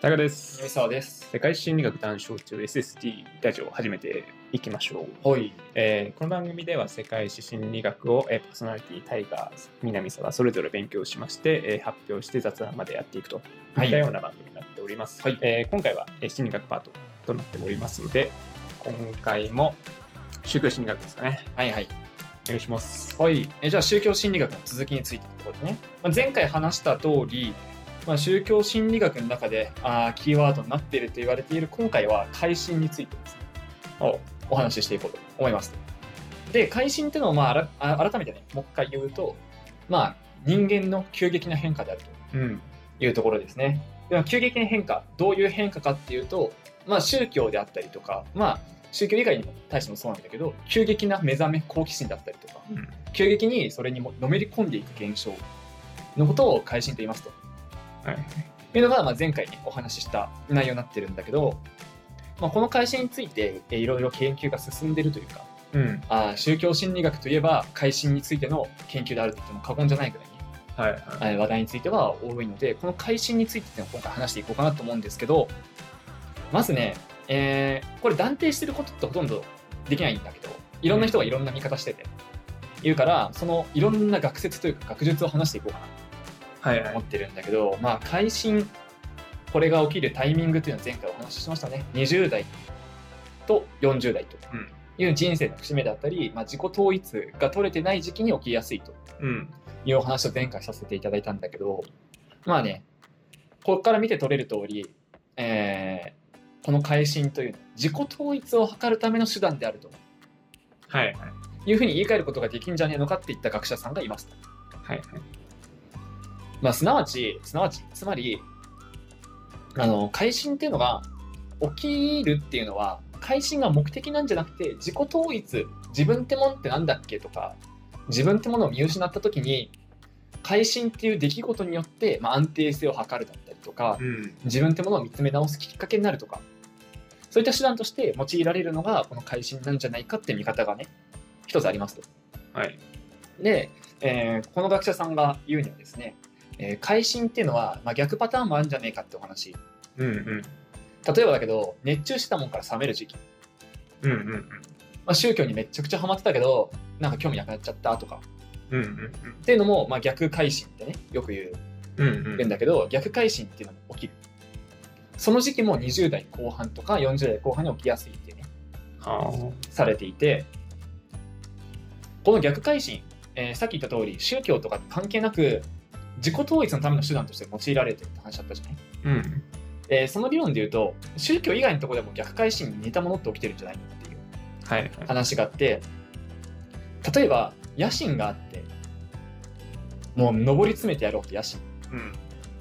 タカです。三沢です。世界心理学談笑中 SST ラジオを始めていきましょう。はい。えーこの番組では世界史心理学を、えーパーソナリティ、タイガー、南沢それぞれ勉強しまして、えー発表して雑談までやっていくといったような番組になっております。はいえー今回は、えー心理学パートとなっておりますので、今回も宗教心理学ですかね。はいはい。お願いします。はい。えじゃあ宗教心理学の続きについてってことね。まあ、前回話した通り、まあ、宗教心理学の中であーキーワードになっていると言われている今回は改心についてですね、おお話ししていこうと思います。で、改心っていうのをまああらあ改めてね、もう一回言うと、まあ人間の急激な変化であると。うん。いうところですね。では急激な変化、どういう変化かっていうと、まあ、宗教であったりとか、まあ、宗教以外にも対してもそうなんだけど、急激な目覚め、好奇心だったりとか、うん急激にそれにものめり込んでいく現象のことを改心と言いますと。はい。いうのが、まあ、前回にお話しした内容になってるんだけど、まあ、この改心についてえいろいろ研究が進んでるというか、うん。あー宗教心理学といえば改心についての研究であると言っても過言じゃないぐらいにはい。はい。えー話題については多いので、この改心についてのを今回話していこうかなと思うんですけど、まずね、えーこれ断定してることってほとんどできないんだけど、いろんな人がいろんな見方してて、言うから、そのいろんな学説というか学術を話していこうかな思。ってるんだけど、まあ改心、これが起きるタイミングっていうのは前回お話ししましたね。20代と40代とうん。いう人生の節目だったり、まあ、自己統一が取れてない時期に起きやすいとうん。いうお話を前回させていただいたんだけど、まあね、ここから見て取れる通り、えーこの改心というのは自己統一を図るための手段であるとはい。はい。いうふうに言い換えることができんじゃねえのかって言った学者さんがいますと。はい。まあ、すなわち、すなわち、つまり、あの、改心っていうのが起きるっていうのは、改心が目的なんじゃなくて、自己統一、自分ってもんってなんだっけとか、自分ってものを見失った時に、改心っていう出来事によって、まあ、安定性を図るだったりとか、うん。自分ってものを見つめ直すきっかけになるとか、そういった手段として用いられるのが、この改心なんじゃないかって見方がね、一つありますと。はい。で、えーこの学者さんが言うにはですね、えー改心っていうのは、まあ、逆パターンもあるんじゃねえかってお話。うん。うん。例えばだけど、熱中してたもんから冷める時期。うん。うん。まあ、宗教にめちゃくちゃハマってたけど、なんか興味なくなっちゃったとか。うん。うん。っていうのも、まあ、逆改心ってね、よく言ううん。うん。言うんだけど、逆改心っていうのも起きる。その時期も20代後半とか40代後半に起きやすいっていうね、はされていて、この逆改心、えーさっき言った通り、宗教とかに関係なく、自己統一のための手段として用いられてるって話だったじゃない？あ。うん。えーその理論で言うと、宗教以外のところでも逆改心に似たものって起きてるんじゃないのっていうはい。はい。話があって、例えば、野心があって、もう上り詰めてやろうって野心。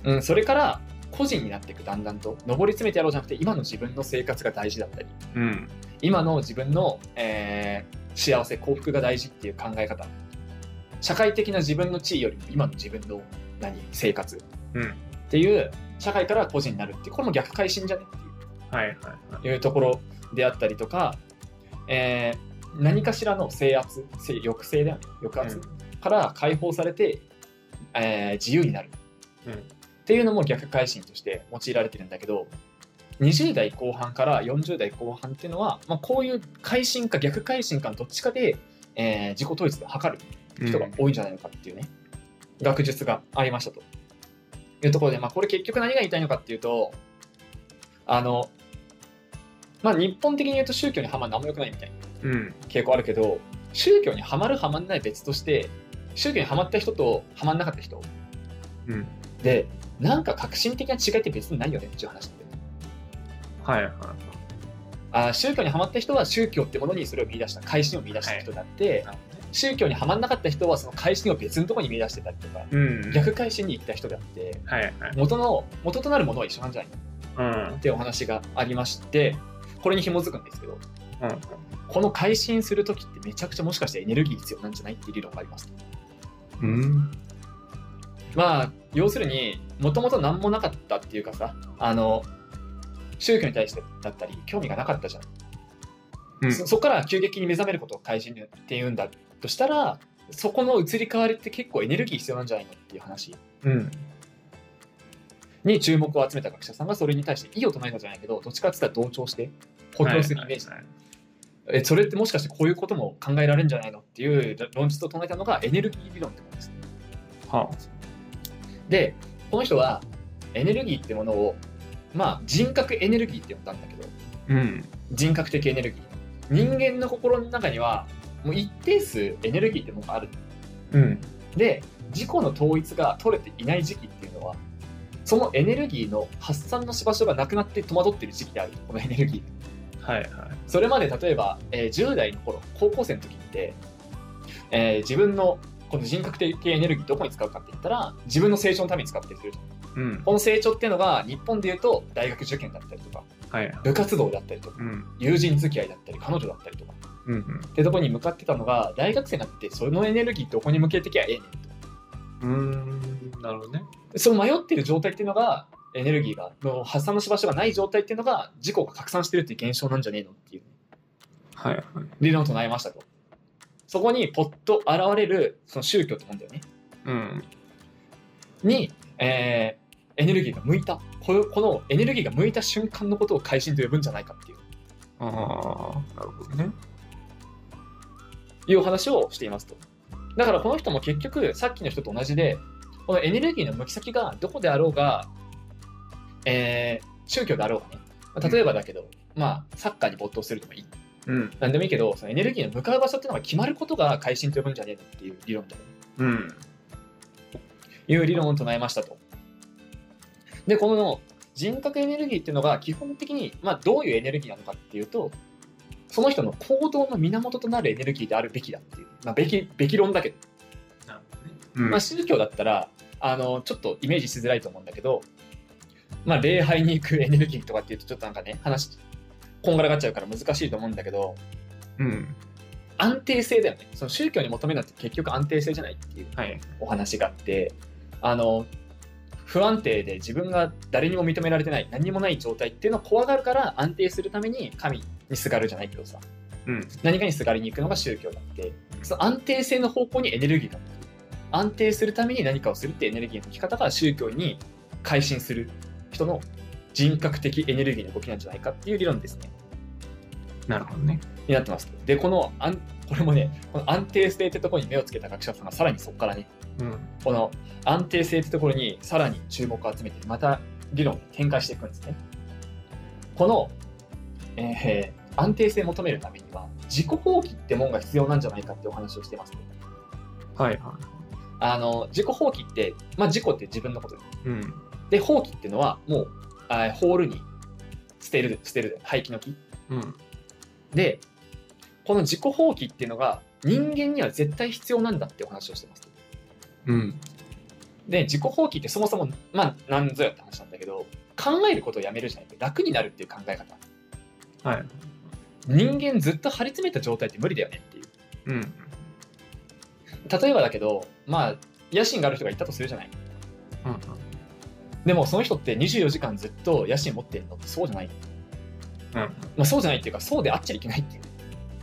うん。うん、それから個人になっていく、だんだんと。上り詰めてやろうじゃなくて、今の自分の生活が大事だったり、うん。今の自分の、えー幸せ、幸福が大事っていう考え方。社会的な自分の地位よりも今の自分の何？生活うん。っていう社会から個人になるっていう、これも逆改心じゃね？っていう。はい。はい。いうところであったりとか、えー何かしらの制圧、制抑制だよね、抑圧、うんから解放されて、えー自由になるうん。っていうのも逆改心として用いられてるんだけど、20代後半から40代後半っていうのは、まあ、こういう改心か逆改心かのどっちかで、えー自己統一で測る人が多いんじゃないのかっていうね、学術がありましたというところで、まあ、これ結局何が言いたいのかっていうと、あの、まあ、日本的に言うと宗教にはまるのあんま良くないみたいなうん。傾向あるけど、宗教にはまるはまんない別として、宗教にはまった人とはまんなかった人うん。で、なんか革新的な違いって別にないよねっていう話なんだよねはい。はい。あー宗教にはまった人は宗教ってものにそれを見出した、改心を見出した人だって、宗教にはまんなかった人はその改心を別のところに見出してたりとか、うん。逆改心に行った人であって、はい。はい。元の、元となるものは一緒なんじゃないの？うん。ってお話がありまして、これに紐づくんですけど、うん。この改心するときってめちゃくちゃもしかしてエネルギー必要なんじゃないっていう理論があります。うん。まあ、要するに、もともと何もなかったっていうかさ、あの、宗教に対してだったり、興味がなかったじゃん。うん。そそこから急激に目覚めることを改心っていうんだとしたら、そこの移り変わりって結構エネルギー必要なんじゃないのっていう話。うん。に注目を集めた学者さんがそれに対して異を唱えたじゃないけどどっちかって言ったら同調して補強するイメージ、はいはいはいえそれってもしかしてこういうことも考えられるんじゃないのっていう論述を唱えたのがエネルギー理論ってものですねはでこの人はエネルギーってものをまあ人格エネルギーって呼んだんだけどあうん。人格的エネルギー人間の心の中にはもう一定数エネルギーってものがあるうん。で自己の統一が取れていない時期っていうのはそのエネルギーの発散のし場所がなくなって戸惑っている時期であるこのエネルギーはいはい。それまで例えば、えー10代の頃高校生の時って、えー自分のこの人格的エネルギーどこに使うかって言ったら自分の成長のために使ってるとうん。この成長っていうのが日本でいうと大学受験だったりとかはい。部活動だったりとかうん。友人付き合いだったり彼女だったりとかうんうん。ってとこに向かってたのが大学生になってそのエネルギーどこに向けてきゃええねんとうーん。なるほどね。その迷ってる状態っていうのがエネルギーがの発散のし場所がない状態っていうのが自己が拡散してるっていう現象なんじゃねえのっていうはいはい。理論を唱えましたとそこにポッと現れるその宗教ってもんだよねうん。に、えーエネルギーが向いたこのこのエネルギーが向いた瞬間のことを改心と呼ぶんじゃないかっていうああ、なるほどね。いうお話をしていますとだからこの人も結局さっきの人と同じでこのエネルギーの向き先がどこであろうが、えー宗教であろうがねまあ例えばだけど、まあサッカーに没頭するでもいいうん。なんでもいいけどそのエネルギーの向かう場所っていうのが決まることが改心と呼ぶんじゃねえのっていう理論だようん。いう理論を唱えましたと。で、この人格エネルギーっていうのが基本的に、まあ、どういうエネルギーなのかっていうと、その人の行動の源となるエネルギーであるべきだっていう、まあ、べきべき論だけど、まあ、宗教だったらあの、ちょっとイメージしづらいと思うんだけど、まあ、礼拝に行くエネルギーとかっていうと、ちょっとなんかね、話、こんがらがっちゃうから難しいと思うんだけど、うん。安定性だよね。その宗教に求めるのって結局安定性じゃないっていうはい。お話があってあの不安定で自分が誰にも認められてない何にもない状態っていうのを怖がるから安定するために神にすがるじゃないけどさうん。何かにすがりに行くのが宗教だってその安定性の方向にエネルギーが安定するために何かをするってエネルギーの向き方が宗教に改心する人の人格的エネルギーの動きなんじゃないかっていう理論ですねなるほどね。になってますでこの安これもねこの安定性ってところに目をつけた学者さんがさらにそこからねうん。この安定性ってところにさらに注目を集めてまた理論を展開していくんですね。この、えー安定性を求めるためには自己放棄ってもんが必要なんじゃないかってお話をしてます、はいはあの自己放棄って、まあ、自己って自分のことでい。うん。で放棄っていうのはもうあホールに捨てる捨てる廃棄の木うん。でこの自己放棄っていうのが人間には絶対必要なんだってお話をしてます。うん。で自己放棄ってそもそもまあ何ぞやって話なんだけど考えることをやめるじゃない楽になるっていう考え方はい。人間ずっと張り詰めた状態って無理だよねっていううん。例えばだけどまあ野心がある人がいたとするじゃないうん。でもその人って24時間ずっと野心持ってるのってそうじゃない、うん。まあ、そうじゃないっていうかそうであっちゃいけないっていう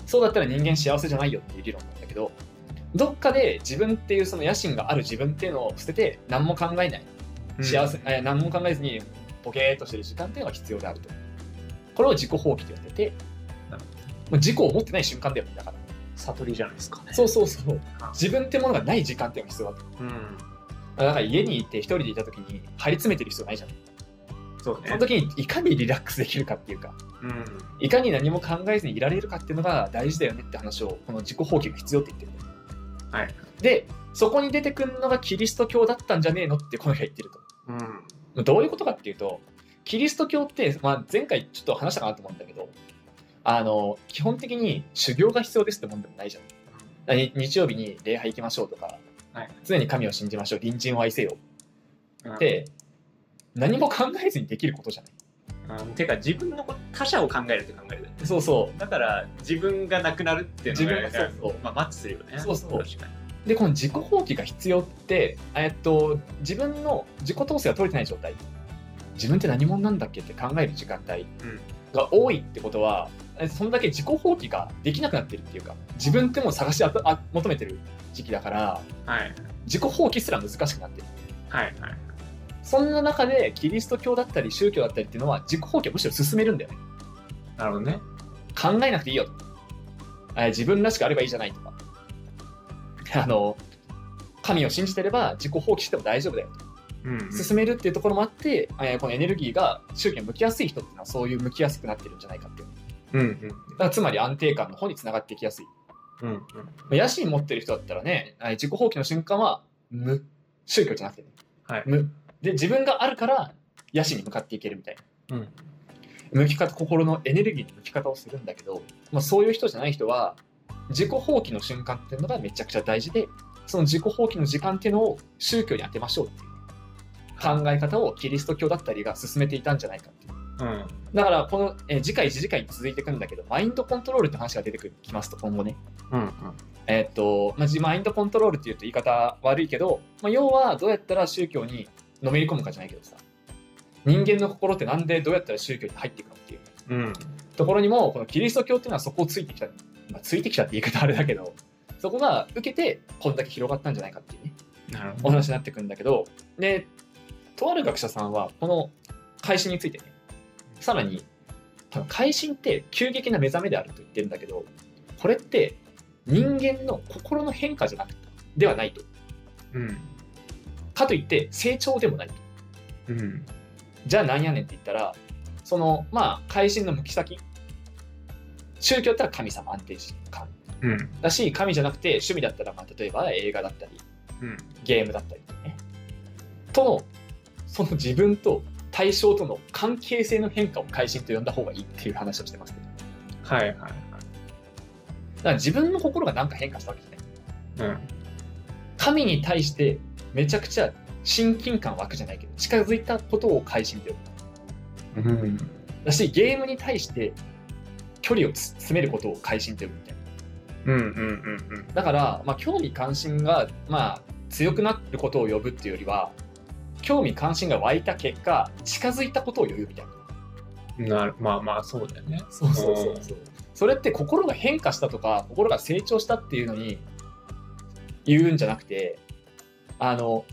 そうだったら人間幸せじゃないよっていう理論なんだけどどっかで自分っていうその野心がある自分っていうのを捨てて何も考えない幸せ、えー何も考えずにポケーっとしてる時間っていうのが必要であると。これを自己放棄とやってて、もう自己を持ってない瞬間だよね、だから。悟りじゃないですかね。そうそうそうあ。自分ってものがない時間っていうのが必要だと。うん。だから家にいて一人でいた時に張り詰めてる必要ないじゃん。そうね。その時にいかにリラックスできるかっていうか、うん。いかに何も考えずにいられるかっていうのが大事だよねって話を、この自己放棄が必要って言ってる。はい。で、そこに出てくるのがキリスト教だったんじゃねえのってこの人は言ってると。うん。どういうことかっていうと、キリスト教って、まあ、前回ちょっと話したかなと思うんだけど、あの、基本的に修行が必要ですってもんでもないじゃん。に日曜日に礼拝行きましょうとか、はい。常に神を信じましょう、隣人を愛せよ。うん。っ、て、何も考えずにできることじゃない。うん、てか自分の他者を考えるって考える。そうそだから自分がなくなるっていうのが自分がそうそう。まあ、マッチするよね。そうそう。確かに。う。で、この自己放棄が必要って、えっと、自分の自己統制が取れてない状態、自分って何者なんだっけって考える時間帯うん。が多いってことは、えそんだけ自己放棄ができなくなってるっていうか、自分ってもう探しああ求めてる時期だから、はい自己放棄すら難しくなってる。はいはいそんな中でキリスト教だったり宗教だったりっていうのは自己放棄をむしろ進めるんだよね。なるほどね。考えなくていいよと。え自分らしくあればいいじゃないとか。あの、神を信じてれば自己放棄しても大丈夫だよと。うんうん。進めるっていうところもあって、えーこのエネルギーが宗教に向きやすい人っていうのはそういう向きやすくなってるんじゃないかっていう。うんうん。だからつまり安定感の方につながっていきやすい。うんうん。まあ野心持ってる人だったらね、えー自己放棄の瞬間は無。宗教じゃなくてね。はい。無。で、自分があるから野心に向かっていけるみたいな。うん。向き方、心のエネルギーの向き方をするんだけど、まあ、そういう人じゃない人は、自己放棄の瞬間っていうのがめちゃくちゃ大事で、その自己放棄の時間っていうのを宗教に当てましょうっていう考え方をキリスト教だったりが進めていたんじゃないかう。うん。だから、この、えー次回、次次回に続いていくんだけど、マインドコントロールって話が出てきますと、今後ね。うんうん。えーっと、まあ、じマインドコントロールっていうと言い方悪いけど、まあ、要はどうやったら宗教にのめり込むかじゃないけどさ、人間の心ってなんでどうやったら宗教に入っていくのっていううん。ところにも、このキリスト教っていうのはそこをついてきた、まあ、ついてきたって言い方あれだけど、そこが受けて、こんだけ広がったんじゃないかっていうね、なるほど。お話になってくるんだけど、で、とある学者さんは、この改心についてね、さらに、多分改心って急激な目覚めであると言ってるんだけど、これって人間の心の変化じゃなくて、ではないと。うん。かといって成長でもないと。うん。じゃあなんやねんって言ったら、その、まあ、改心の向き先。宗教だったら神様安定感うん。だし、神じゃなくて趣味だったら、まあ、例えば映画だったり、うん。ゲームだったりね。との、その自分と対象との関係性の変化を改心と呼んだ方がいいっていう話をしてますね。はいはいだから自分の心がなんか変化したわけじゃない。はい。神に対してめちゃくちゃ親近感湧くじゃないけど、近づいたことを改心と呼ぶ。うん。うん。だし、ゲームに対して距離をつ詰めることを改心と呼ぶみたいな。うんうんうんうん。だから、まあ、興味関心が、まあ、強くなることを呼ぶっていうよりは、興味関心が湧いた結果、近づいたことを呼ぶみたいな。なるまあまあそうだよね。そうそうそうそう。それって心が変化したとか、心が成長したっていうのに言うんじゃなくて、あの、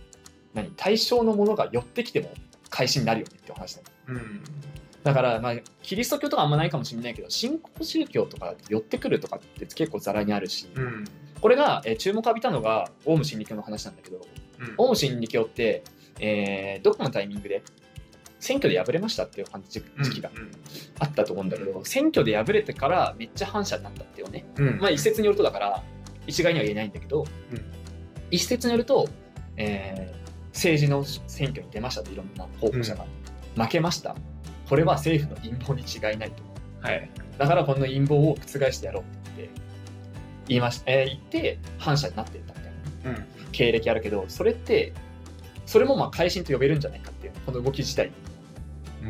何対象のものが寄ってきても開始になるよねってお話だ。うん。だから、まあ、キリスト教とかあんまないかもしれないけど、新興宗教とか寄ってくるとかって結構ざらにあるし、うん。これが、えー注目浴びたのが、オウム真理教の話なんだけど、オウム真理教って、えーどこのタイミングで？選挙で敗れましたっていう感じ時期があったと思うんだけど、選挙で敗れてからめっちゃ反射になったっていうね。うん。まあ一説によるとだから、一概には言えないんだけど、うん一説によると、えー政治の選挙に出ましたといろんな候補者が、負けました。これは政府の陰謀に違いないと。はい。だからこの陰謀を覆してやろうって言って、言いましえー言って反射になってったみたいな。うん。経歴あるけど、それって、それもまあ改心と呼べるんじゃないかっていう、この動き自体。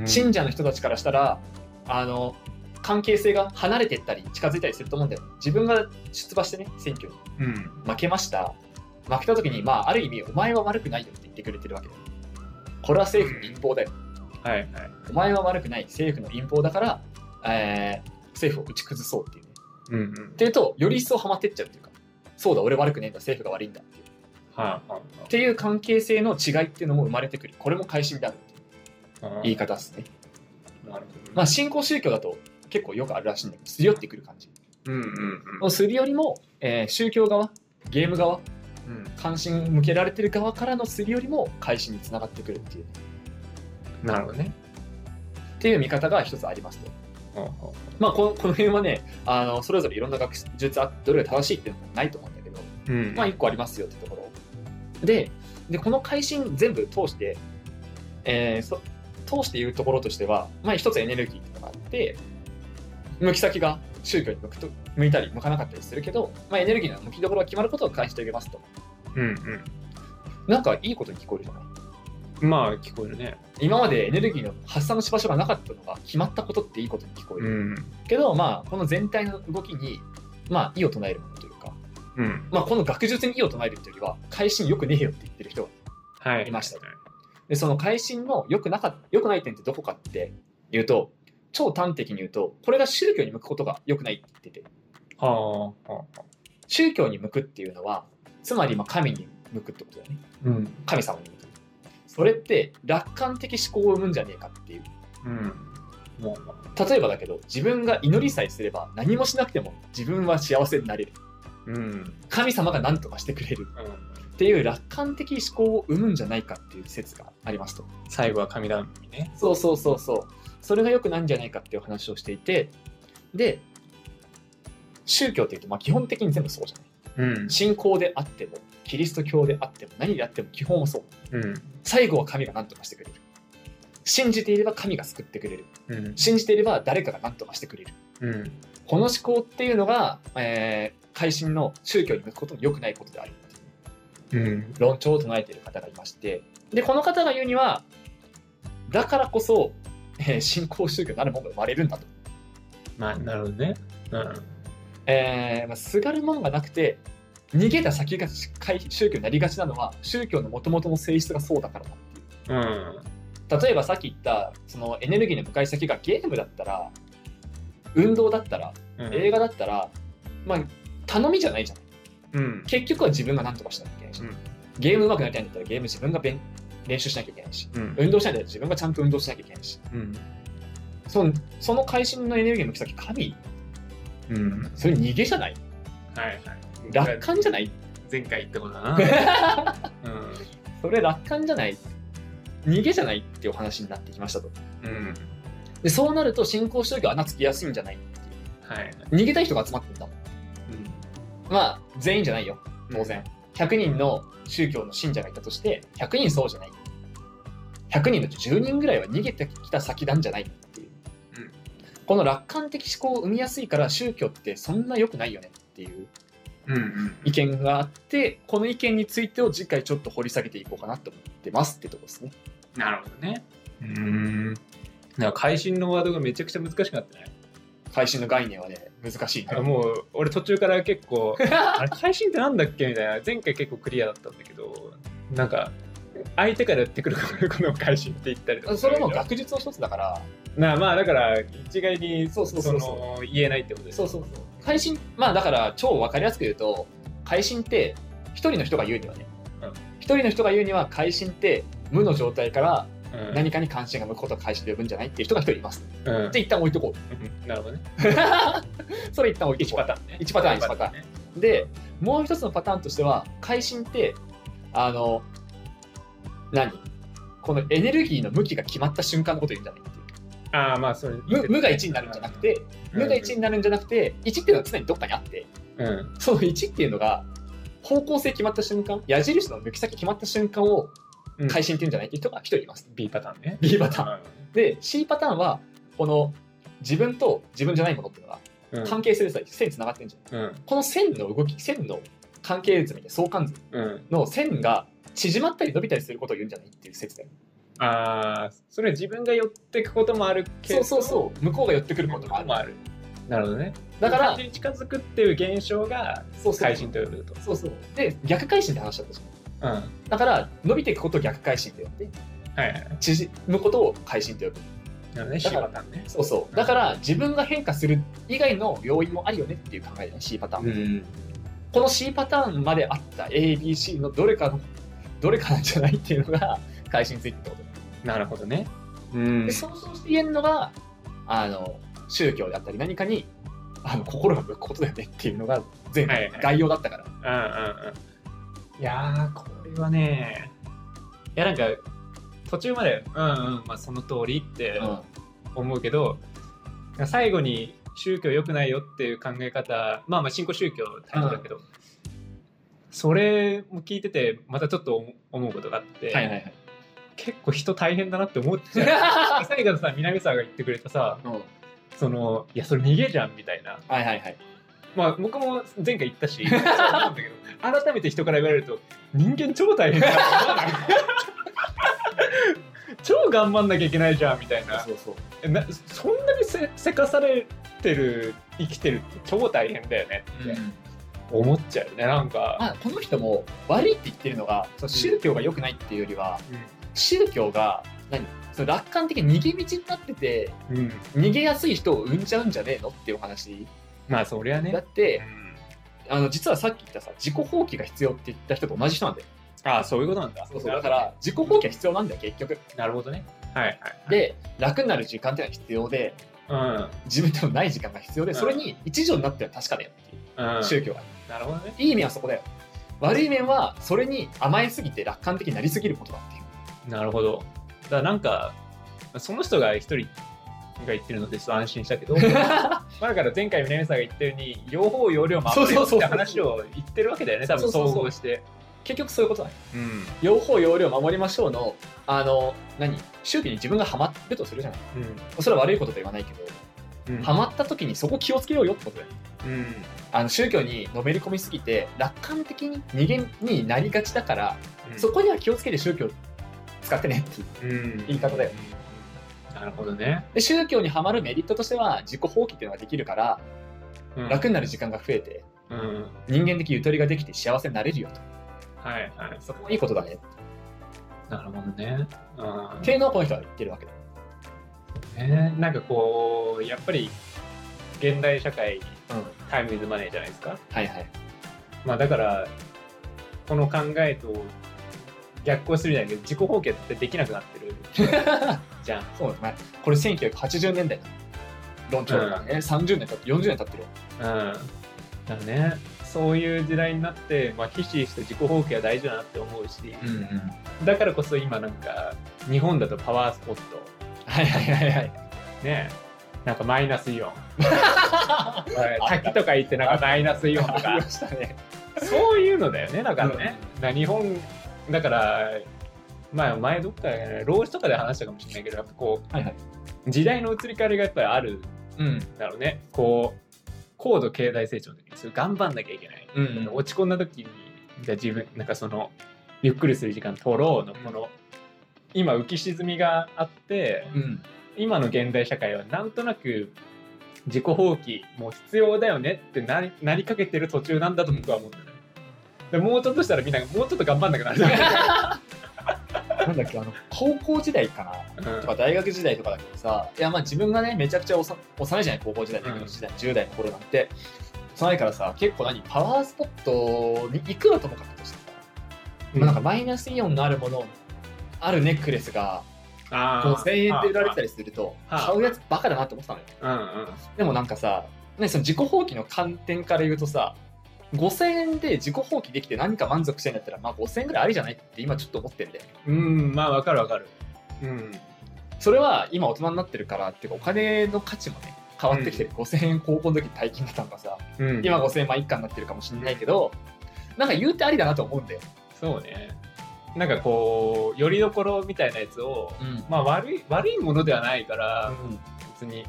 信者の人たちからしたら、あの、関係性が離れていったり、近づいたりすると思うんだよ。自分が出馬してね、選挙にうん。負けました。負けた時に、まあ、ある意味、お前は悪くないよって言ってくれてるわけだよ。これは政府の陰謀だよ。はいはい。お前は悪くない、政府の陰謀だから、えー政府を打ち崩そうっていうね。うんうんっ。ていうと、より一層ハマってっちゃうっていうか、そうだ、俺悪くねえんだ、政府が悪いんだっていう。はあはっていう関係性の違いっていうのも生まれてくる。これも改心であるっていうあはあ。言い方ですね。なるほど。まあ、新興宗教だと結構よくあるらしいんだけど、すり寄ってくる感じ。うんうんうんすり寄りも、えー宗教側、ゲーム側、うん。関心向けられてる側からのすり寄りも改心につながってくるっていう、なるほどね。っていう見方が一つありますと。ほうほまあ、このこの辺はね、あのそれぞれいろんな学術あって、どれが正しいっていうのはないと思うんだけど、ううん。まあ、一個ありますよってところ。で、でこの改心全部通して、えーそ通して言うところとしては、まあ、一つエネルギーっていうのがあって、向き先が宗教に向くと向いたり向かなかったりするけど、まあ、エネルギーの向きどころが決まることを開始と言えますと。うんなんかいいことに聞こえるじゃない？うん。まあ、聞こえるね。今までエネルギーの発散のし場所がなかったのが決まったことっていいことに聞こえうる。ん。けど、まあ、この全体の動きに、まあ、異を唱えるものというか、うん。まあ、この学術に異を唱えるっていうよりは、改心よくねえよって言ってる人がはい。いましたで、その改心の良くなか良くない点ってどこかっていうと、超端的に言うと、これが宗教に向くことが良くないって言ってて、はあ。はあ。宗教に向くっていうのは、つまりまあ神に向くってことだよね。うん。神様に向く。それって楽観的思考を生むんじゃねえかっていううん。も例えばだけど自分が祈りさえすれば何もしなくても自分は幸せになれるう、うん。神様が何とかしてくれるっていう楽観的思考を生むんじゃないかっていう説がありますと最後は神頼みね。そうそうそうそうそれが良くないんじゃないかっていう話をしていてで宗教っていうとまあ基本的に全部そうじゃないうん。信仰であってもキリスト教であっても何であっても基本はそううん。最後は神が何とかしてくれる信じていれば神が救ってくれるうん。信じていれば誰かが何とかしてくれるうん。この思考っていうのが、えー、改心の宗教に向くことも良くないことであるっていううん。論調を唱えている方がいましてでこの方が言うにはだからこそ、えー信仰宗教なるものが生まれるんだと、まあ、なるほどね。うん。えーまあ、すがるものがなくて逃げた先が宗教になりがちなのは宗教のもともとの性質がそうだからだっていううん。例えばさっき言ったそのエネルギーの向かい先がゲームだったら運動だったらうん映画だったら、まあ頼みじゃないじゃんうん。結局は自分が何とかしなきゃいけないし、うんゲーム上手くなりたいんだったらゲーム自分が勉練習しなきゃいけないしうん。運動したいんだったら自分がちゃんと運動しなきゃいけないしうん。そのその会心のエネルギーの向き先神うん。それ逃げじゃない？はいはい。楽観じゃない？前回言ったことだな。うん。それ楽観じゃない？逃げじゃないっていうお話になってきましたとうん。でそうなると信仰宗教は穴つきやすいんじゃない？っていうはい。逃げたい人が集まってるんだもんまあ全員じゃないよ。当然、100人の宗教の信者がいたとして100人そうじゃない。100人のうち10人ぐらいは逃げてきた先なんじゃないっていう、うん。この楽観的思考を生みやすいから宗教ってそんな良くないよねっていう。意見があってこの意見についてを次回ちょっと掘り下げていこうかなと思ってますってとこですね。なるほどね。うん。なんか会心のワードがめちゃくちゃ難しくなってない？会心の概念はね難しいね。もう俺途中から結構 あれ会心ってなんだっけ？みたいな前回結構クリアだったんだけどなんか相手から言ってくるこの会心って言ったりとか。それも学術の一つだから。なあまあだから一概にそうそうそうそう。の言えないってことですそうそうそう。会心まあだから超分かりやすく言うと会心って一人の人が言うにはね。うん。一、人の人が言うには会心って無の状態からうん。何かに関心が向くことが会心で呼ぶんじゃないっていう人が一人います。うん。で一旦置いとこう。ん。なるほどね。う。それ一旦置いと1こう。パターンね。一パターン一パターンね。でもう一つのパターンとしては会心ってあの何？このエネルギーの向きが決まった瞬間のことを言うんじゃないっていう。ああまあそれ無無が1になるんじゃなくて、無が1になるんじゃなくて、1っていうのは常にどっかにあって、うん。その1っていうのが方向性決まった瞬間、矢印の抜き先決まった瞬間をうん会心っていうんじゃない？っていう人が1人います。B パターンね B パターン。で、C パターンは、この自分と自分じゃないものっていうのがうん関係性でさえ線につながってるんじゃない、うんこの線の動き、線の関係図みたいな相関図うんの線が縮まったり伸びたりすることを言うんじゃないっていう説だよ。ああそれは自分が寄っていくこともあるけどそうそうそう。向こうが寄ってくることもある。なるほどねだから近づくっていう現象がそうそう会心と呼ぶとそうそう。で、逆回心って話だったじゃん。うんはいだから、伸びていくことを逆回心って呼んで、はい縮むことを回心と呼ぶ。ね C だからパターンね。そうそう。だから、自分が変化する以外の要因もあるよねっていう考えだね、C パターン。んこの C パターンまであった ABC のどれかの、どれかなんじゃないっていうのが、回心ついてってこと。なるほどね。うん。で、想像して言えるのが、あの、宗教であったり何かに、あの、心が向くことだよねっていうのが、前はいはい回概要だったから。うんうんうんいやーこれはねいやなんか途中までうんうんまあその通りってうん思うけど、最後に宗教良くないよっていう考え方まあまあ新興宗教大事だけど、それも聞いててまたちょっと思思うことがあって、はいはいはい。結構人大変だなって思っちゃう 最後のさ南沢が言ってくれたさうんはいそのいやそれ逃げじゃんみたいなはいはい。まあ僕も前回言ったしそうなんだけど改めて人から言われると人間超大変だな超頑張んなきゃいけないじゃんみたいな。そうそう。えなそんなにせせかされてる生きてるって超大変だよねって。思っちゃうよねなんか、まあ、この人も悪いって言ってるのが、その宗教が良くないっていうよりは、宗教が何？その楽観的に逃げ道になっててうん。うん逃げやすい人を生んじゃうんじゃねえの？っていう話まあそりゃねだってあの実はさっき言ったさ自己放棄が必要って言った人と同じ人なんだよああ、そういうことなんだ。そうそうだから自己放棄は必要なんだよ結局なるほどね。はいはい。で楽になる時間っていうのは必要でうん。自分でもない時間が必要でうんそれに一助になっては確かだよっていううん、宗教はなるほどね。いい面はそこだよ悪い面はそれに甘えすぎて楽観的になりすぎることだっていうなるほど。だからなんか、その人が一人が言ってるのでちょっと安心したけど、まあだから前回南さんが言ったように、両方要領守るよって話を言ってるわけだよね、多分総合して。結局そういうことだようん。両方要領守りましょうのあの何？宗教に自分がハマるとするじゃない。それは悪いこととは言わないけど、うん。ハマった時にそこ気をつけようよってことだよ。うん。あの宗教にのめり込みすぎて楽観的に逃げになりがちだから、うん。そこには気をつけて宗教使ってねっていううん。言い方だよなるほどね。で宗教にはまるメリットとしては自己放棄っていうのができるから、うん楽になる時間が増えてうん。人間的ゆとりができて幸せになれるよとはいはい。そこはいいことだねなるほどね。うんっていうのをこの人は言ってるわけだねなんかこう、やっぱり現代社会、うんタイムイズマネーじゃないですか。はいはいまあだから、この考えと逆行するじゃないけど、自己放棄ってできなくなってる じゃん。そうですね。これ1980年代の論調だからね、30年経って40年経ってるよ。うん。だね、そういう時代になって、まあ、ひしひしと自己放棄は大事だなって思うし、うんだからこそ今なんか、日本だとパワースポット、はいはいはいはい。ね、なんかマイナスイオン。滝とか行ってなんかマイナスイオンとか。ありま、したね。そういうのだよね、だからね。だから日本、だから、まあ前どっかで、老子とかで話したかもしれないけど、やっぱこはいはい。う、時代の移り変わりがやっぱりあるんうん。だろうね。こう、高度経済成長の時にそれ頑張んなきゃいけない。うん落ち込んだ時に、じゃあ自分、なんかその、ゆっくりする時間取ろうの、この、今浮き沈みがあって、うん。今の現代社会はなんとなく自己放棄もう必要だよねってなりなりかけてる途中なんだと僕は思うんだよね。でもうちょっとしたらみんなもうちょっと頑張んなくなる。なんだっけ、あの、高校時代かなとか大学時代とかだけどさ、いやまあ自分がね、めちゃくちゃ幼いじゃない、高校時代、大学時代、10代の頃なんて、幼いからさ、結構何、パワースポットに行くのともかくとしてさ、まあなんかマイナスイオンのあるもの、あるネックレスがあー。5000円で売られてたりすると、はあ。買うやつバカだなって思ってたのよ。うんうん。でもなんかさ、ね、その自己放棄の観点から言うとさ、5000円で自己放棄できて何か満足してんだったら、まあ5000円ぐらいありじゃないって今ちょっと思ってんだよ。うんまあわかるわかる。うんそれは今大人になってるからっていうかお金の価値もね変わってきてる、5000円高校の時大金だったのがさうん、今5000円まあ一家になってるかもしれないけど、なんか言うてありだなと思うんだよ、そうね。なんかこうよりどころみたいなやつを、うんまあ悪い悪いものではないから別に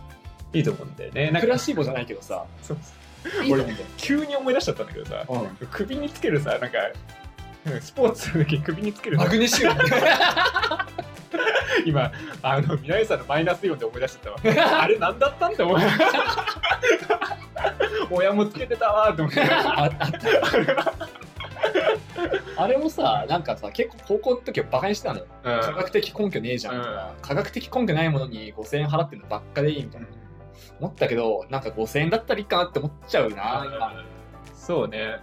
いいと思うんだよね。なんかプラシーボじゃないけどさそういいと思うんだよ急に思い出しちゃったんだけどさ、うん。首につけるさなんかスポーツの時に首につけるさ。マグネシウム。今あの南さんのマイナスイオンで思い出しちゃったわ。あれ何だったんって思う。親もつけてたわーって思ってあれもさなんかさ結構高校の時はバカにしてたのよ、科学的根拠ねえじゃんとか、科学的根拠ないものに5000円払ってるのばっかでいいみたいな思ったけどなんか5000円だったらいいかなって思っちゃうな今。そうね、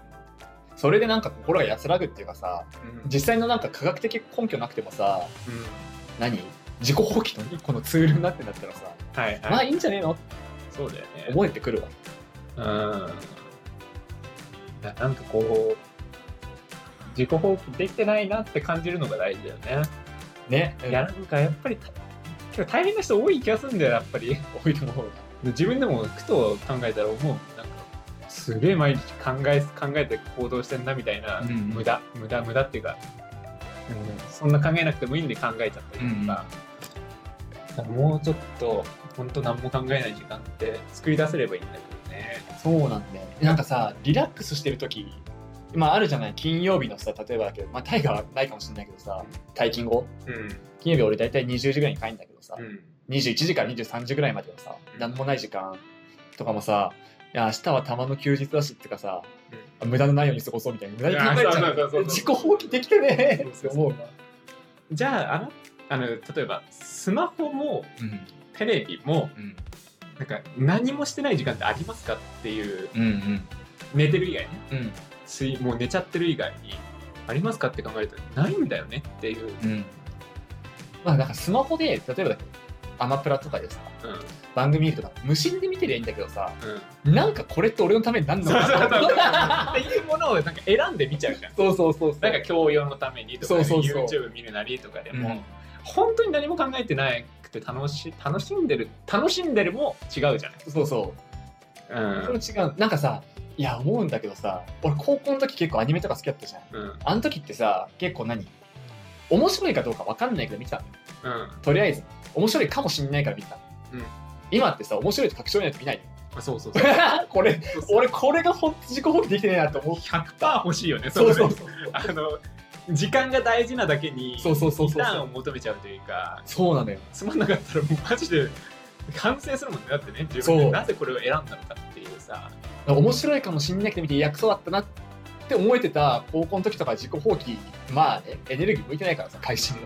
それでなんか心が安らぐっていうかさうん。実際のなんか科学的根拠なくてもさうん。何？自己放棄の一個のツールになってんだったらさ、はいはい、まあいいんじゃねえの？そうだよね。思えてくるわ。うん。ななんかこう自己放棄できてないなって感じるのが大事だよね、ね。いやなんかやっぱりた結構大変な人多い気がするんだよやっぱり。多いと思う自分でもふと考えたら思うなんかすげえ毎日考え考えて行動してんなみたいな、うんうん。無駄無駄無駄っていうか、うん、そんな考えなくてもいいんで考えちゃったりとか,、もうちょっと本当何も考えない時間って作り出せればいいんだけどね。そうなんだよなんかさリラックスしてる時まああるじゃない？金曜日のさ例えばだけどまあタイガーはないかもしれないけどさ退勤後。うん。金曜日俺大体20時ぐらいに帰るんだけどさ、うん21時から23時ぐらいまではさ何もない時間とかもさいや明日はたまの休日だしっていうかさ無駄のないように過ごそうみたいな。無駄に考えちゃう。自己放棄できてねって思うわ。じゃああのあの例えばスマホもうん。テレビもうん。なんか何もしてない時間ってありますかっていううん寝てる以外ね。うん。睡もう寝ちゃってる以外にありますかって考えるとないんだよねっていう、うん。まあ、なんかスマホで、例えばアマプラとかでさ、番組見るとか、無心で見てりゃいいんだけどさ、なんかこれって俺のためになんのかなっていうものをなんか選んで見ちゃうじゃん。そうそうそうそう。なんか教養のためにとか、そうそうそう。YouTube 見るなりとかでも、うん。本当に何も考えてなくて楽し楽しんでる楽しんでるも違うじゃない、そうそう。うん。それ違う。なんかさ、いや、思うんだけどさ、俺高校の時結構アニメとか好きだったじゃん。うん。あの時ってさ、結構何？面白いかどうか分かんないけど見てたのとりあえず。面白いかもしんないから見てたの。うん今ってさ、面白いと確証ないと見ないあそうそうそうの。これ、そうそう俺これがほんと自己放棄できてねえなと思う。100%欲しいよねそうそうのそう。あの時間が大事なだけにそうそうそうそうリターンを求めちゃうというかそうなのよ。つまんなかったらもうマジで反省するもんねだってね自分そうでなぜこれを選んだのかっていうさ面白いかもしんないけど見て、いや、クソだったなって思えてた高校の時とか自己放棄、まあね、エネルギー向いてないからさ、会心の。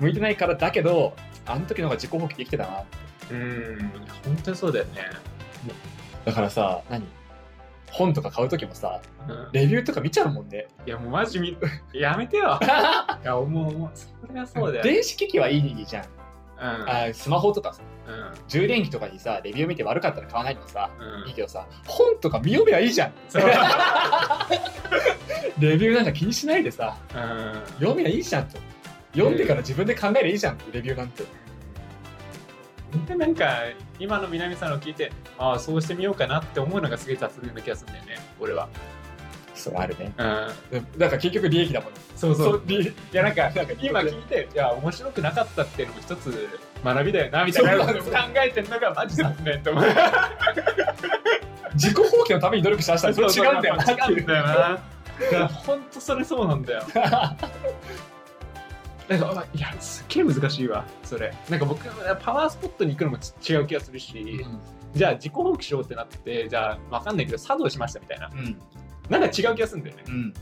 向いてないからだけど、あの時の方が自己放棄できてたな。うん本当にそうだよね、だからさ、何？本とか買う時もさ、うんレビューとか見ちゃうもんね。いやもうマジみやめてよ いやもうもうそれはそうだよ、電子機器はいいじゃん。うんあスマホとかさ、うん充電器とかにさ、レビュー見て悪かったら買わないのさ、うんいいけどさ、本とか見読めばいいじゃん。レビューなんか気にしないでさ、うん読めばいいじゃんと。読んでから自分で考えればいいじゃん、レビューなんて。でなんか今の南さんの聞いてああそうしてみようかなって思うのがすげえ雑な気がするんだよね俺は、そうあるね。うん、だから結局利益だもん。そうそう利いやなんかなんか今聞いていや面白くなかったっていうのも一つ学びだよなみたいな考えてるのがマジ雑ねって思う自己放棄のために努力したらそれ違うんだよな違うんだよな。いや、ほんとそれそうなんだよ。なんか、いや、すっげえ難しいわ、それ。なんか僕、パワースポットに行くのもち違う気がするし、じゃあ自己放棄しようってなって、じゃあわかんないけど、作動しましたみたいな。うん。なんか違う気がするんだよね。うん。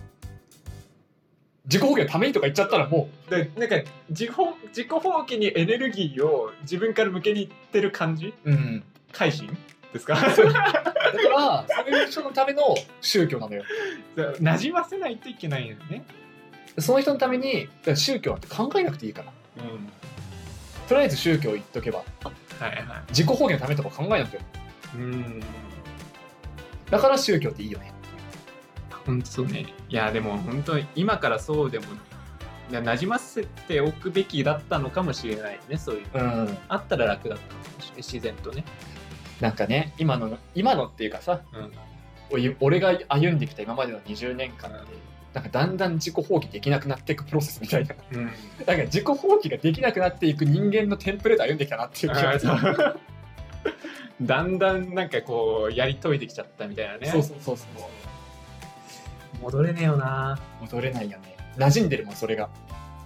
自己放棄のためにとか言っちゃったらもでなんか自己、自己放棄にエネルギーを自分から向けにいってる感じ？う、うん。改心？ですか？だから、そういう人のための宗教なのよ。馴染ませないといけないよね。その人のために、宗教なんて考えなくていいから。うん。とりあえず宗教言っとけば、はいは自己放棄のためとか考えなくて。うん。だから宗教っていいよね。本当そうね。いや、でも本当に今からそうでも、いや馴染ませておくべきだったのかもしれないね、そういう。うん。あったら楽だったのかもしれない、自然とね。なんかね、今の、今のっていうかさ、うん。俺俺が歩んできた今までの20年間って、なんかだんだん自己放棄できなくなっていくプロセスみたいな。うん。なんか自己放棄ができなくなっていく人間のテンプレート歩んできたなっていう気がする。だんだんなんかこう、やりといてきちゃったみたいなね。そうそうそうそう。戻れねえよな。戻れないよね。馴染んでるもん、それが。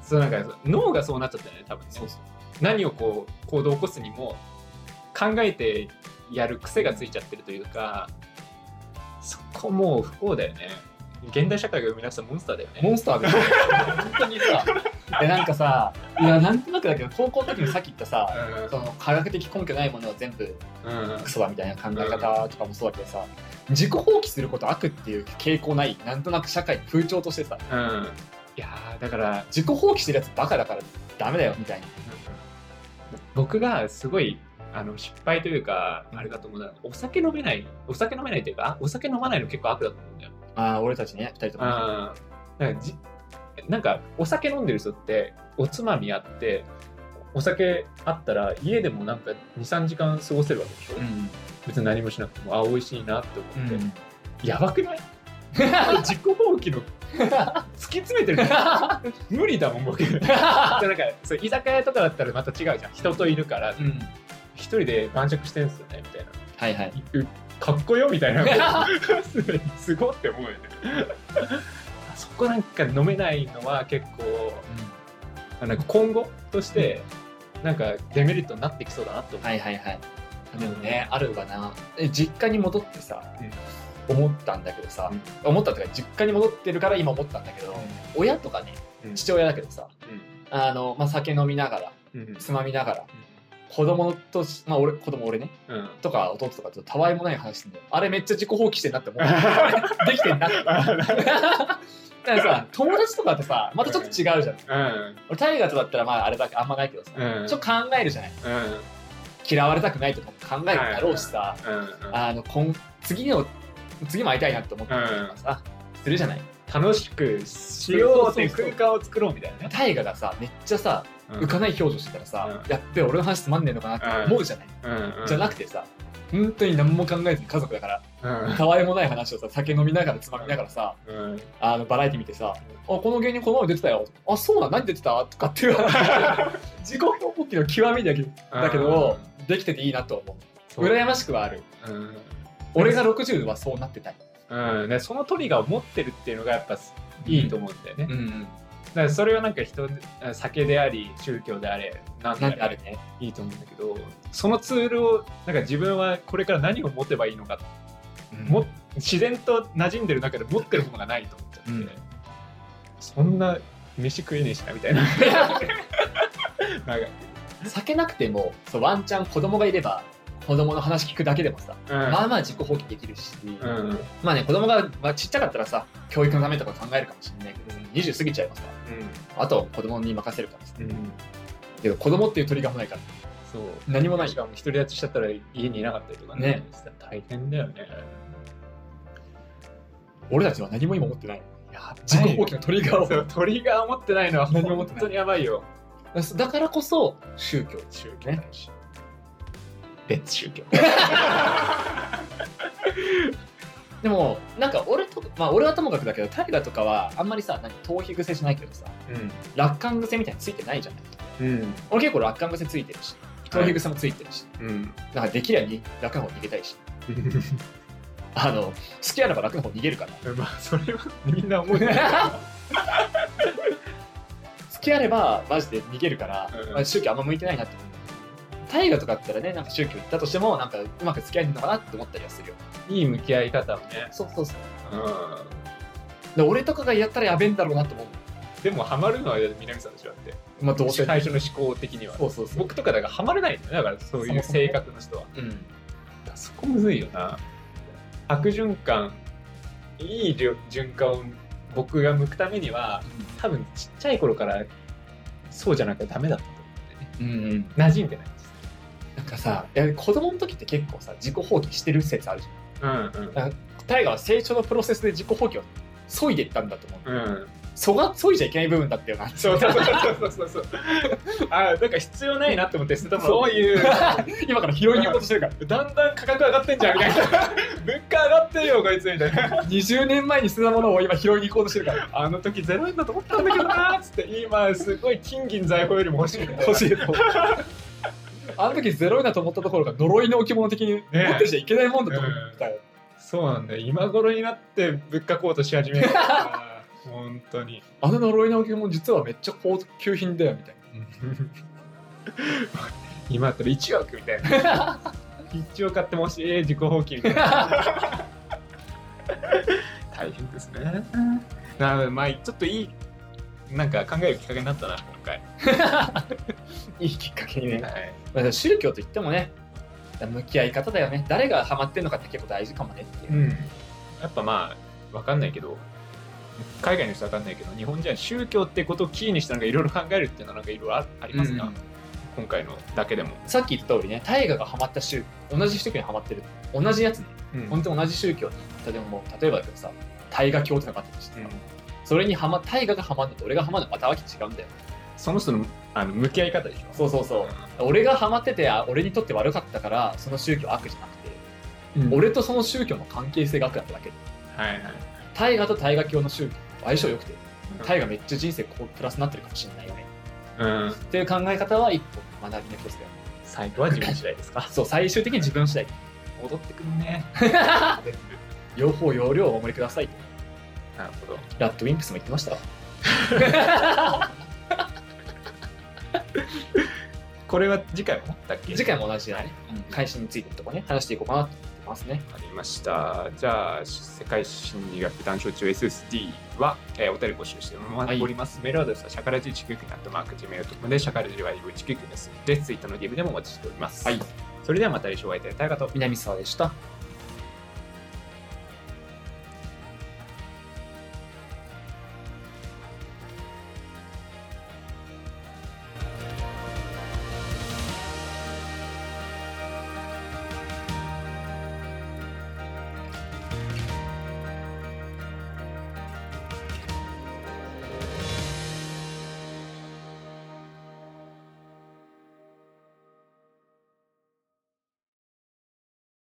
そうなんか脳がそうなっちゃったよね、多分ね。そうそう。何をこう行動を起こすにも考えてやる癖がついちゃってるというかそこもう不幸だよね現代社会が生み出したモンスターだよね。モンスターで。本当にさ。え、なんかさ、いや、なんとなくだけど、高校の時にさっき言ったさ、その科学的根拠ないものは全部クソだみたいな考え方とかもそうだけどさ、自己放棄すること悪っていう傾向ない、なんとなく社会の風潮としてさ、うん。いやーだから自己放棄してるやつバカだからダメだよみたいな。僕がすごいあの失敗というかあれだと思うのはお酒飲めないお酒飲めないというかお酒飲まないの結構悪だと思うんだよああ、俺たちね、二人ともなんかじなんかお酒飲んでる人っておつまみあってお酒あったら家でもなんか23時間過ごせるわけでしょ、うん。別に何もしなくてもあ美味しいなってう思って、ん。やばくない？自己放棄の突き詰めてる無理だもん僕 なんかそう居酒屋とかだったらまた違うじゃん人といるからうん。一人で晩酌してんすよねみたいなはいはい。うかっこよみたいな。すごって思うよね。そこなんか飲めないのは結構なんか今後としてなんかデメリットになってきそうだなって思う、はいはいはい。でもね、あるわな。え実家に戻ってさ、思ったんだけどさ、思ったというか、実家に戻ってるから今思ったんだけど、親とかね、うん。父親だけどさ、あの、まあ、酒飲みながら、うんつまみながら、子供とし、まあ、俺、子供俺ね、うん。うんとか弟とかとたわいもない話してんだよ。あれめっちゃ自己放棄してんなって思う。できてんな。って。だからさ友達とかってさまたちょっと違うじゃん。うん。俺タイガーとだったらまああれだけあんまないけどさうん。ちょっと考えるじゃない。うん。嫌われたくないとかも考えるだろうしさうん。あの今次の次も会いたいなって思ってるとかさするじゃない。楽しくしようって空間を作ろうみたいなね。タイガがさめっちゃさ浮かない表情してたらさ、うん。やっべ俺の話つまんねえのかなって思うじゃない、うんうん。じゃなくてさ本当に何も考えずに家族だからうん。たわいもない話をさ酒飲みながらつまみながらさうん。あのバラエティ見てさ「あこの芸人この前出てたよ」あそうなん何出てた?」とかっていう話 自己報告の極みだけだけどできてていいなと思う。羨ましくはある。うん。俺が60はそうなってたい、うん。でそのトリガーを持ってるっていうのがやっぱいいと思うんだよね、ん、だからそれはなんか人酒であり宗教であれ何でなんあれね。いいと思うんだけどそのツールをなんか自分はこれから何を持てばいいのかも自然と馴染んでる中で持ってるものがないと思っちゃって、うん。そんな飯食えねえしなみたいな。なんか酒なくてもそうワンチャン子供がいれば子供の話聞くだけでもさ、うん。まあまあ自己放棄できるし、うんまあね子供が、まあ、ちっちゃかったらさ教育のためとか考えるかもしれないけど20過ぎちゃいますから。あとは子供に任せるからさうんうん。けど子供っていう鳥がもないから。そう。何もないしかも独り立ちしちゃったら家にいなかったりとかね。ね。大変だよね。俺たちは何も今持ってない。や自己放棄のトリガーを。トリガーを持ってないのは本当にやばいよ。だからこそ宗教宗教だし別宗教。でもなんか俺とまあ俺はともかくだけどタイガーとかはあんまりさ何頭皮癖しないけどさ楽観癖みたいについてないじゃないうん。俺結構楽観癖ついてるし頭皮癖もついてるし、うん。なんかできりゃに楽な方に逃げたいし。あの好きあれば楽な方に逃げるから。まあそれはみんな思うよ。好きあればマジで逃げるから、うん。まあ宗教あんま向いてないなって思う大河とかだったらねなんか宗教行ったとしてもなんかうまく付き合えるのかなって思ったりはするよ。いい向き合い方をね。そうそうそう。うで俺とかがやったらやべえんだろうなと思う。ん。でもハマるのは南さんでしょだって。まあどうせ。最初の思考的には。そうそうそう。僕とかだからハマれないんだよだからそういう性格の人は。うん。そこむずいよな。悪循環いい循循環を僕が向くためには多分ちっちゃい頃からそうじゃなきゃダメだったと思うんだよね。うん。馴染んでないかさ、いや子供の時って結構さ、自己放棄してる説あるじうんゃん。大河は成長のプロセスで自己放棄を削いでいったんだと思う。うんうんそが削いじゃいけない部分だったよな。そうそうそうそうそうそうあなんか必要ないなって思ってそういう 今から拾いに行こうとしてるから。だんだん価格上がってんじゃんみたいな 物価上がってるよこいつみたいな20年前に捨てたものを今拾いに行こうとしてるから。あの時0円だと思ったんだけどなーっつって今すごい金銀財宝よりも欲しい欲しいと。あの時ゼロ円だと思ったところが呪いの置物的に持ってきちゃいけないもんだと思ったよ。そうなんだよ。今頃になって物価高騰し始める。か ら本当に。あの呪いの置物実はめっちゃ高級品だよみたい 今だったら1億みたいな1億買ってもしい自己放棄みたいな。大変ですね。なのでまあちょっといいなんか考えるきっかけになったな今回、な。いいきっかけにね。はいまあ、宗教といってもね、向き合い方だよね。誰がハマってんのかって結構大事かもねっていう。うん、やっぱまあわかんないけど海外の人はわかんないけど日本人は宗教ってことをキーにしたのがいろいろ考えるっていうのはなんかいろいろあありますな、うん今回のだけでも、さっき言った通りね、大河がハマった宗同じ宗教にハマってる。同じやつね、うん本当に同じ宗教に。例えば例えばだけどさ、大河教ってのがあったとしてさ、それにハマ、大河がハマるのと俺がハマるのまたわけ違うんだよ。その人のあの向き合い方でしょ？そうそうそう。俺がハマってて、あ俺にとって悪かったから、その宗教悪じゃなくて、うん俺とその宗教の関係性が悪だっただけで。はいはい大河と大河教の宗教相性良くて、大河めっちゃ人生こうプラスになってるかもしれないよね。うんっていう考え方は一個学びの一つだよね。最後は自分次第ですか？そう、最終的に自分次第。戻ってくるね 両方容量をお守りくださいと。なるほどラッドウィンプスも言ってましたわ。これは次回もだっけ？次回も同じだね。会心についてのとこね、話していこうかなと思ってますね。ありました。じゃあ、世界心理学談笑中 SSD は、えーお便り募集しております。メールアドレスはシャカラジ199ナットマーク Gmail.com で、シャカラジは199です。で、ツイッターの DM でもお待ちしております。はい。それではまた来週お会いいたいたいかと。南沢でした。